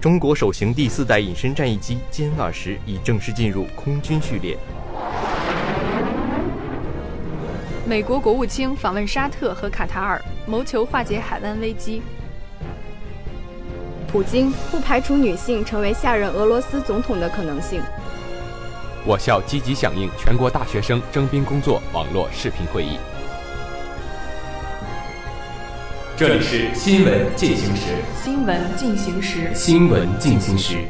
中国首型第四代隐身战役机歼二十已正式进入空军序列。美国国务卿访问沙特和卡塔尔，谋求化解海湾危机。普京不排除女性成为下任俄罗斯总统的可能性。我校积极响应全国大学生征兵工作网络视频会议。这里是新闻进行时。新闻进行时。新闻进行时。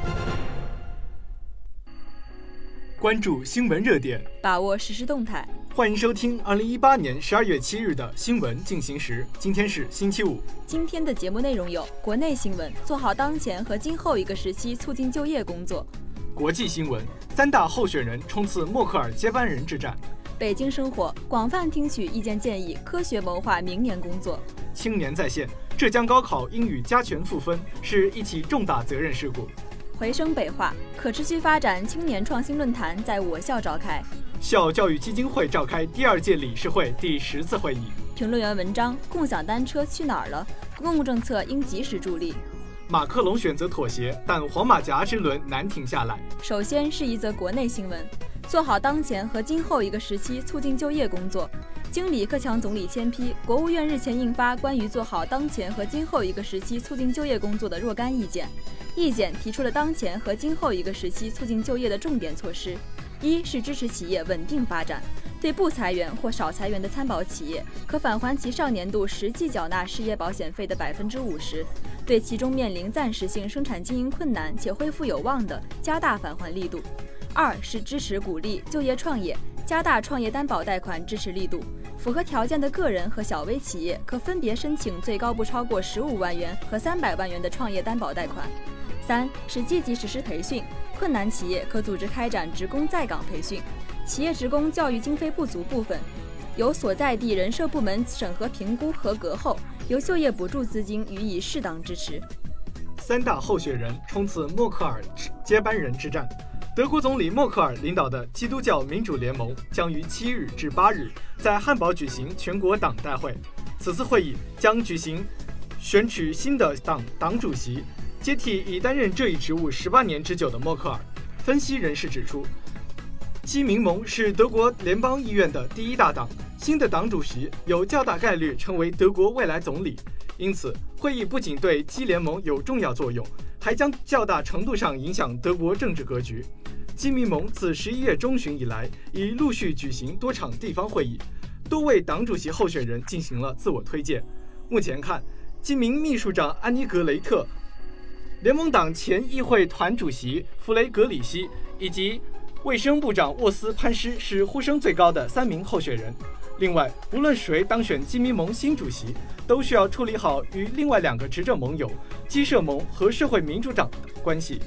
关注新闻热点，把握实时动态。欢迎收听二零一八年十二月七日的新闻进行时。今天是星期五。今天的节目内容有：国内新闻，做好当前和今后一个时期促进就业工作；国际新闻，三大候选人冲刺默克尔接班人之战；北京生活，广泛听取意见建议，科学谋划明年工作。青年在线，浙江高考英语加权赋分是一起重大责任事故。回声北化，可持续发展青年创新论坛在我校召开。校教育基金会召开第二届理事会第十次会议。评论员文章：共享单车去哪儿了？公共政策应及时助力。马克龙选择妥协，但黄马甲之轮难停下来。首先是一则国内新闻：做好当前和今后一个时期促进就业工作。经李克强总理签批，国务院日前印发关于做好当前和今后一个时期促进就业工作的若干意见。意见提出了当前和今后一个时期促进就业的重点措施：一是支持企业稳定发展，对不裁员或少裁员的参保企业，可返还其上年度实际缴纳失业保险费的百分之五十；对其中面临暂时性生产经营困难且恢复有望的，加大返还力度；二是支持鼓励就业创业。加大创业担保贷款支持力度，符合条件的个人和小微企业可分别申请最高不超过十五万元和三百万元的创业担保贷款。三是积极实施培训，困难企业可组织开展职工在岗培训，企业职工教育经费不足部分，由所在地人社部门审核评估合格后，由就业补助资金予以适当支持。三大候选人冲刺默克尔接班人之战。德国总理默克尔领导的基督教民主联盟将于七日至八日在汉堡举行全国党代会。此次会议将举行选取新的党党主席，接替已担任这一职务十八年之久的默克尔。分析人士指出，基民盟是德国联邦议院的第一大党，新的党主席有较大概率成为德国未来总理。因此，会议不仅对基联盟有重要作用，还将较大程度上影响德国政治格局。基民盟自十一月中旬以来，已陆续举行多场地方会议，多位党主席候选人进行了自我推荐。目前看，基民秘书长安妮格雷特、联盟党前议会团主席弗雷格里希以及卫生部长沃斯潘施是呼声最高的三名候选人。另外，无论谁当选基民盟新主席，都需要处理好与另外两个执政盟友基社盟和社会民主党的关系。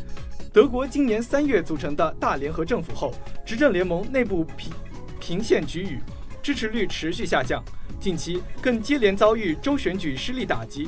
德国今年三月组成的大联合政府后，执政联盟内部频频现局龉，支持率持续下降，近期更接连遭遇州选举失利打击。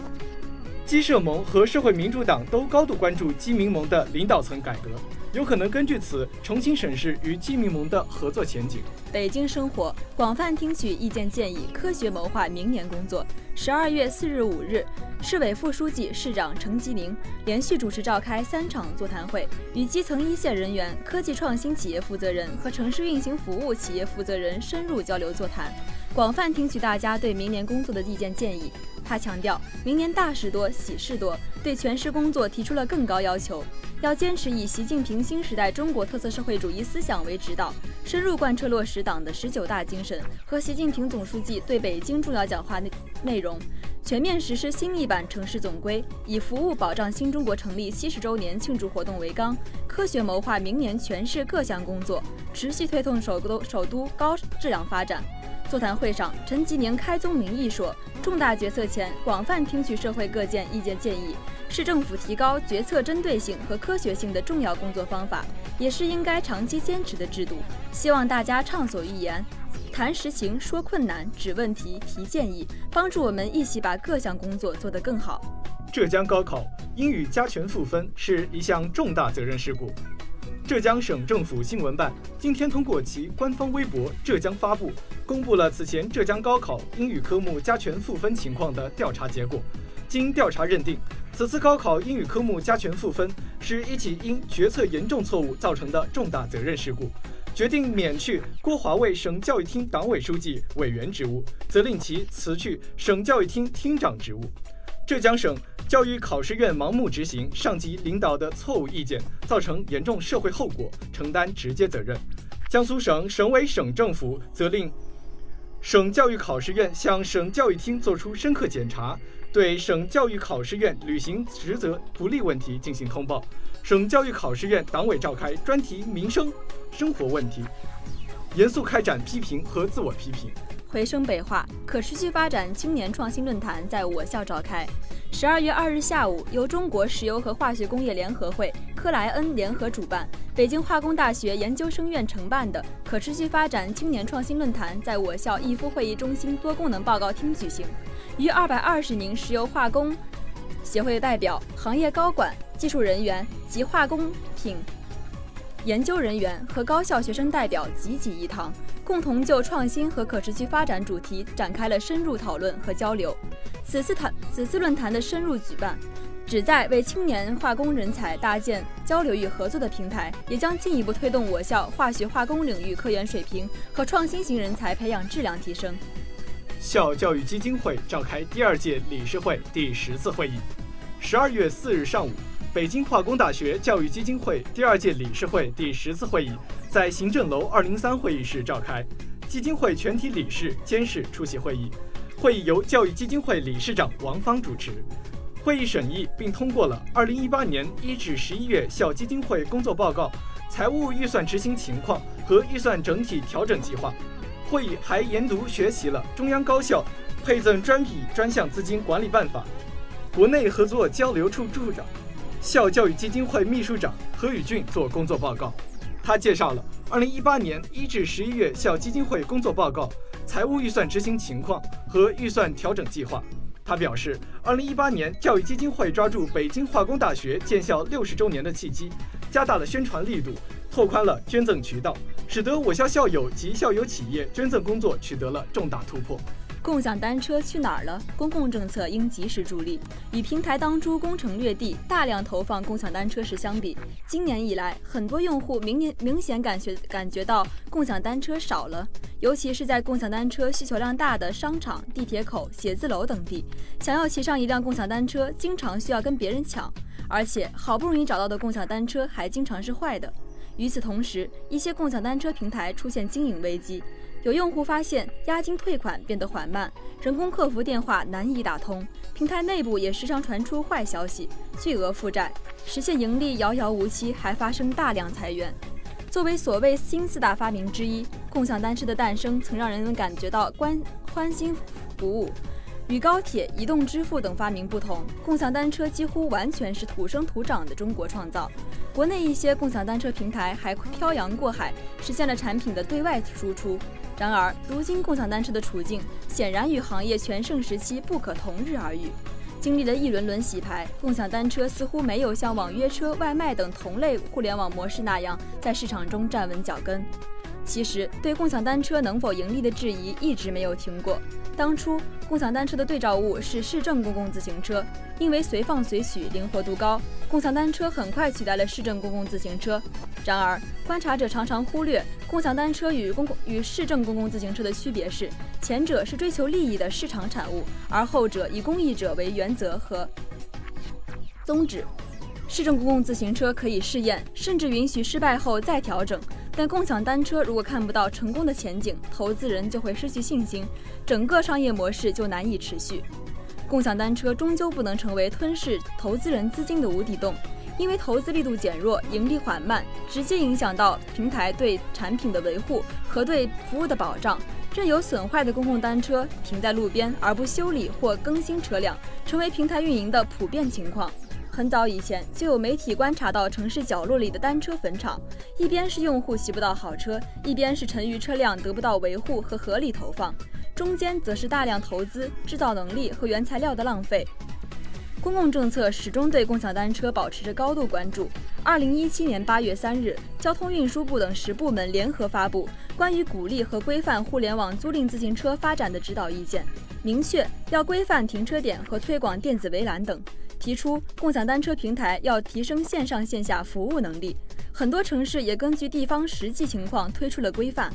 基社盟和社会民主党都高度关注基民盟的领导层改革。有可能根据此重新审视与基民盟的合作前景。北京生活广泛听取意见建议，科学谋划明年工作。十二月四日、五日，市委副书记、市长程吉宁连续主持召开三场座谈会，与基层一线人员、科技创新企业负责人和城市运行服务企业负责人深入交流座谈，广泛听取大家对明年工作的意见建议。他强调，明年大事多、喜事多，对全市工作提出了更高要求，要坚持以习近平新时代中国特色社会主义思想为指导，深入贯彻落实党的十九大精神和习近平总书记对北京重要讲话内内容，全面实施新一版城市总规，以服务保障新中国成立七十周年庆祝活动为纲，科学谋划明年全市各项工作，持续推动首都首都高质量发展。座谈会上，陈吉宁开宗明义说：“重大决策前，广泛听取社会各界意见建议，是政府提高决策针对性和科学性的重要工作方法，也是应该长期坚持的制度。希望大家畅所欲言，谈实情，说困难，指问题，提建议，帮助我们一起把各项工作做得更好。”浙江高考英语加权赋分是一项重大责任事故。浙江省政府新闻办今天通过其官方微博“浙江发布”，公布了此前浙江高考英语科目加权赋分情况的调查结果。经调查认定，此次高考英语科目加权赋分是一起因决策严重错误造成的重大责任事故，决定免去郭华为省教育厅党委书记、委员职务，责令其辞去省教育厅厅长职务。浙江省教育考试院盲目执行上级领导的错误意见，造成严重社会后果，承担直接责任。江苏省省委省政府责令省教育考试院向省教育厅作出深刻检查，对省教育考试院履行职责不利问题进行通报。省教育考试院党委召开专题民生生活问题，严肃开展批评和自我批评。回声北化可持续发展青年创新论坛在我校召开。十二月二日下午，由中国石油和化学工业联合会、克莱恩联合主办，北京化工大学研究生院承办的可持续发展青年创新论坛在我校逸夫会议中心多功能报告厅举行，逾二百二十名石油化工协会代表、行业高管、技术人员及化工品研究人员和高校学生代表济济一堂。共同就创新和可持续发展主题展开了深入讨论和交流。此次谈此次论坛的深入举办，旨在为青年化工人才搭建交流与合作的平台，也将进一步推动我校化学化工领域科研水平和创新型人才培养质量提升。校教育基金会召开第二届理事会第十次会议。十二月四日上午。北京化工大学教育基金会第二届理事会第十次会议在行政楼二零三会议室召开，基金会全体理事、监事出席会议。会议由教育基金会理事长王芳主持。会议审议并通过了二零一八年一至十一月校基金会工作报告、财务预算执行情况和预算整体调整计划。会议还研读学习了中央高校配赠专笔专项资金管理办法。国内合作交流处处长。校教育基金会秘书长何宇俊做工作报告，他介绍了2018年1至11月校基金会工作报告、财务预算执行情况和预算调整计划。他表示，2018年教育基金会抓住北京化工大学建校六十周年的契机，加大了宣传力度，拓宽了捐赠渠道，使得我校校友及校友企业捐赠工作取得了重大突破。共享单车去哪儿了？公共政策应及时助力。与平台当初攻城略地、大量投放共享单车时相比，今年以来，很多用户明年明显感觉感觉到共享单车少了，尤其是在共享单车需求量大的商场、地铁口、写字楼等地，想要骑上一辆共享单车，经常需要跟别人抢，而且好不容易找到的共享单车还经常是坏的。与此同时，一些共享单车平台出现经营危机。有用户发现押金退款变得缓慢，人工客服电话难以打通，平台内部也时常传出坏消息，巨额负债，实现盈利遥遥无期，还发生大量裁员。作为所谓新四大发明之一，共享单车的诞生曾让人们感觉到欢欢欣鼓舞。与高铁、移动支付等发明不同，共享单车几乎完全是土生土长的中国创造。国内一些共享单车平台还漂洋过海，实现了产品的对外输出。然而，如今共享单车的处境显然与行业全盛时期不可同日而语。经历了一轮轮洗牌，共享单车似乎没有像网约车、外卖等同类互联网模式那样在市场中站稳脚跟。其实，对共享单车能否盈利的质疑一直没有停过。当初，共享单车的对照物是市政公共自行车，因为随放随取、灵活度高，共享单车很快取代了市政公共自行车。然而，观察者常常忽略共享单车与公共与市政公共自行车的区别是，前者是追求利益的市场产物，而后者以公益者为原则和宗旨。市政公共自行车可以试验，甚至允许失败后再调整。但共享单车如果看不到成功的前景，投资人就会失去信心，整个商业模式就难以持续。共享单车终究不能成为吞噬投资人资金的无底洞，因为投资力度减弱，盈利缓慢，直接影响到平台对产品的维护和对服务的保障。任由损坏的公共单车停在路边而不修理或更新车辆，成为平台运营的普遍情况。很早以前就有媒体观察到城市角落里的单车坟场，一边是用户骑不到好车，一边是沉余车辆得不到维护和合理投放，中间则是大量投资、制造能力和原材料的浪费。公共政策始终对共享单车保持着高度关注。二零一七年八月三日，交通运输部等十部门联合发布关于鼓励和规范互联网租赁自行车发展的指导意见。明确要规范停车点和推广电子围栏等，提出共享单车平台要提升线上线下服务能力。很多城市也根据地方实际情况推出了规范。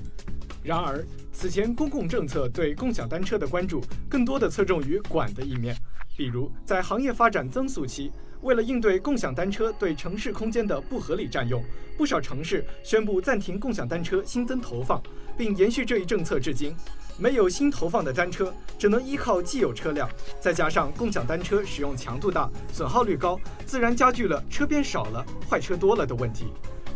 然而，此前公共政策对共享单车的关注更多的侧重于管的一面，比如在行业发展增速期，为了应对共享单车对城市空间的不合理占用，不少城市宣布暂停共享单车新增投放，并延续这一政策至今。没有新投放的单车，只能依靠既有车辆，再加上共享单车使用强度大、损耗率高，自然加剧了车边少了、坏车多了的问题。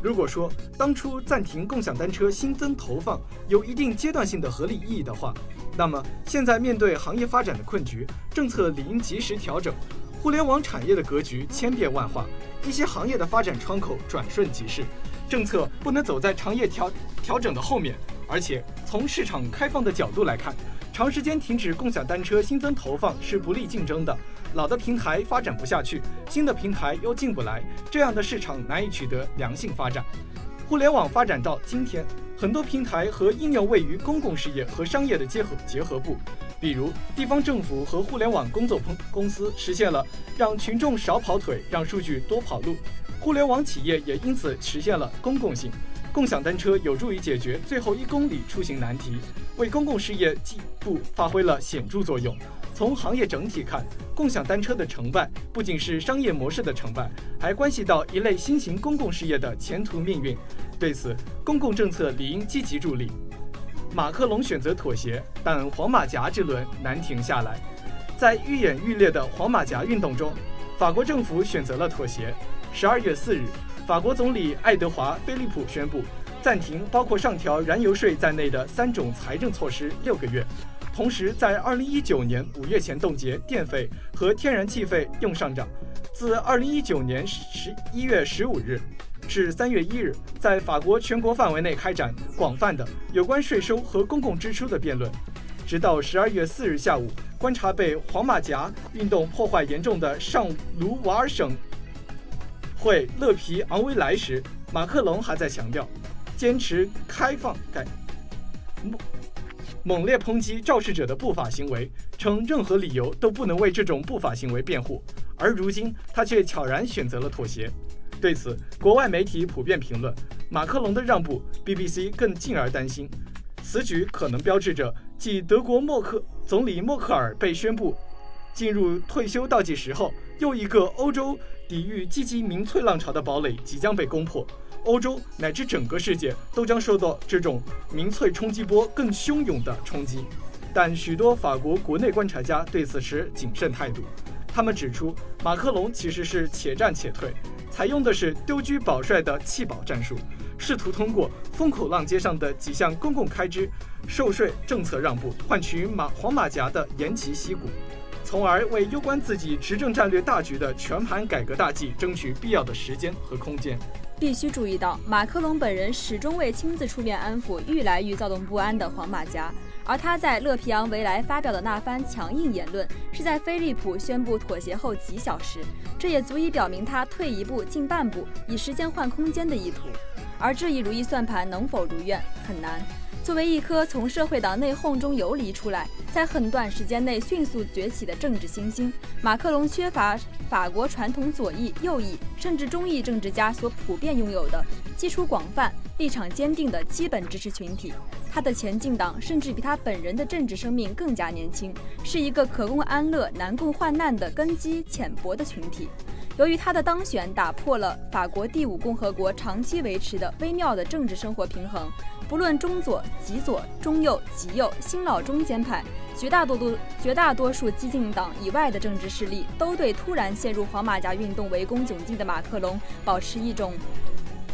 如果说当初暂停共享单车新增投放有一定阶段性的合理意义的话，那么现在面对行业发展的困局，政策理应及时调整。互联网产业的格局千变万化，一些行业的发展窗口转瞬即逝，政策不能走在行业调调整的后面。而且从市场开放的角度来看，长时间停止共享单车新增投放是不利竞争的。老的平台发展不下去，新的平台又进不来，这样的市场难以取得良性发展。互联网发展到今天，很多平台和应用位于公共事业和商业的结合结合部，比如地方政府和互联网工作公公司实现了让群众少跑腿，让数据多跑路。互联网企业也因此实现了公共性。共享单车有助于解决最后一公里出行难题，为公共事业进步发挥了显著作用。从行业整体看，共享单车的成败不仅是商业模式的成败，还关系到一类新型公共事业的前途命运。对此，公共政策理应积极助力。马克龙选择妥协，但黄马甲之轮难停下来。在愈演愈烈的黄马甲运动中，法国政府选择了妥协。十二月四日。法国总理爱德华·菲利普宣布暂停包括上调燃油税在内的三种财政措施六个月，同时在二零一九年五月前冻结电费和天然气费用上涨。自二零一九年十一月十五日至三月一日，在法国全国范围内开展广泛的有关税收和公共支出的辩论，直到十二月四日下午，观察被黄马甲运动破坏严重的上卢瓦尔省。会勒皮昂维莱时，马克龙还在强调，坚持开放改，猛猛烈抨击肇事者的不法行为，称任何理由都不能为这种不法行为辩护。而如今，他却悄然选择了妥协。对此，国外媒体普遍评论马克龙的让步。BBC 更进而担心，此举可能标志着继德国默克总理默克尔被宣布进入退休倒计时后，又一个欧洲。抵御积极民粹浪潮的堡垒即将被攻破，欧洲乃至整个世界都将受到这种民粹冲击波更汹涌的冲击。但许多法国国内观察家对此持谨慎态度，他们指出，马克龙其实是且战且退，采用的是丢车保帅的弃保战术，试图通过风口浪尖上的几项公共开支、授税政策让步，换取马黄马甲的偃旗息鼓。从而为攸关自己执政战略大局的全盘改革大计争取必要的时间和空间。必须注意到，马克龙本人始终未亲自出面安抚愈来愈躁动不安的黄马甲，而他在勒皮昂维莱发表的那番强硬言论，是在菲利普宣布妥协后几小时，这也足以表明他退一步进半步，以时间换空间的意图。而这一如意算盘能否如愿，很难。作为一颗从社会党内讧中游离出来，在很短时间内迅速崛起的政治新星，马克龙缺乏法国传统左翼、右翼甚至中翼政治家所普遍拥有的基础广泛、立场坚定的基本支持群体。他的前进党甚至比他本人的政治生命更加年轻，是一个可供安乐、难共患难的根基浅薄的群体。由于他的当选，打破了法国第五共和国长期维持的微妙的政治生活平衡。不论中左、极左、中右、极右、新老中间派，绝大多数绝大多数激进党以外的政治势力，都对突然陷入黄马甲运动围攻窘境的马克龙，保持一种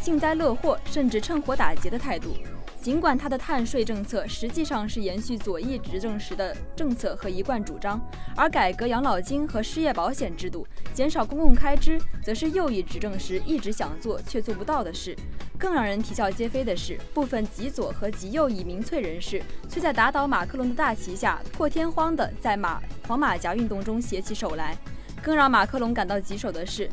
幸灾乐祸，甚至趁火打劫的态度。尽管他的碳税政策实际上是延续左翼执政时的政策和一贯主张，而改革养老金和失业保险制度、减少公共开支，则是右翼执政时一直想做却做不到的事。更让人啼笑皆非的是，部分极左和极右翼民粹人士却在打倒马克龙的大旗下，破天荒地在马黄马甲运动中携起手来。更让马克龙感到棘手的是。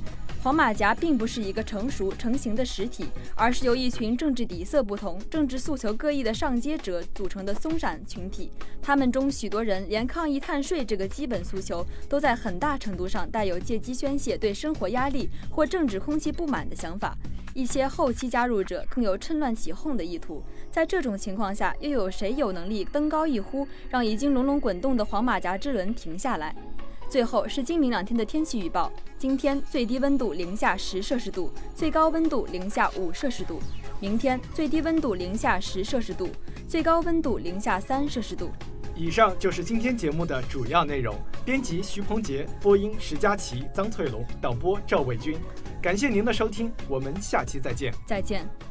黄马甲并不是一个成熟成型的实体，而是由一群政治底色不同、政治诉求各异的上街者组成的松散群体。他们中许多人连抗议碳税这个基本诉求，都在很大程度上带有借机宣泄对生活压力或政治空气不满的想法。一些后期加入者更有趁乱起哄的意图。在这种情况下，又有谁有能力登高一呼，让已经隆隆滚动的黄马甲之轮停下来？最后是今明两天的天气预报：今天最低温度零下十摄氏度，最高温度零下五摄氏度；明天最低温度零下十摄氏度，最高温度零下三摄氏度。以上就是今天节目的主要内容。编辑徐鹏杰，播音石佳琪、张翠龙，导播赵伟军。感谢您的收听，我们下期再见。再见。